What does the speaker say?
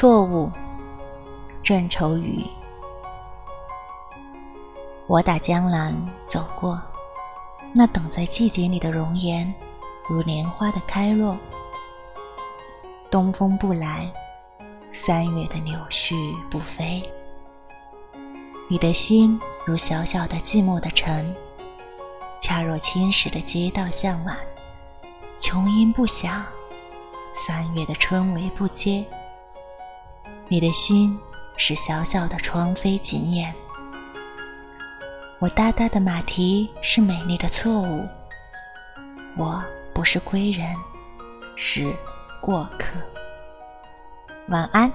错误，郑愁予。我打江南走过，那等在季节里的容颜，如莲花的开落。东风不来，三月的柳絮不飞。你的心如小小的寂寞的城，恰若青石的街道向晚，琼音不响。三月的春雷不接，你的心是小小的窗扉紧掩。我哒哒的马蹄是美丽的错误，我不是归人，是过客。晚安。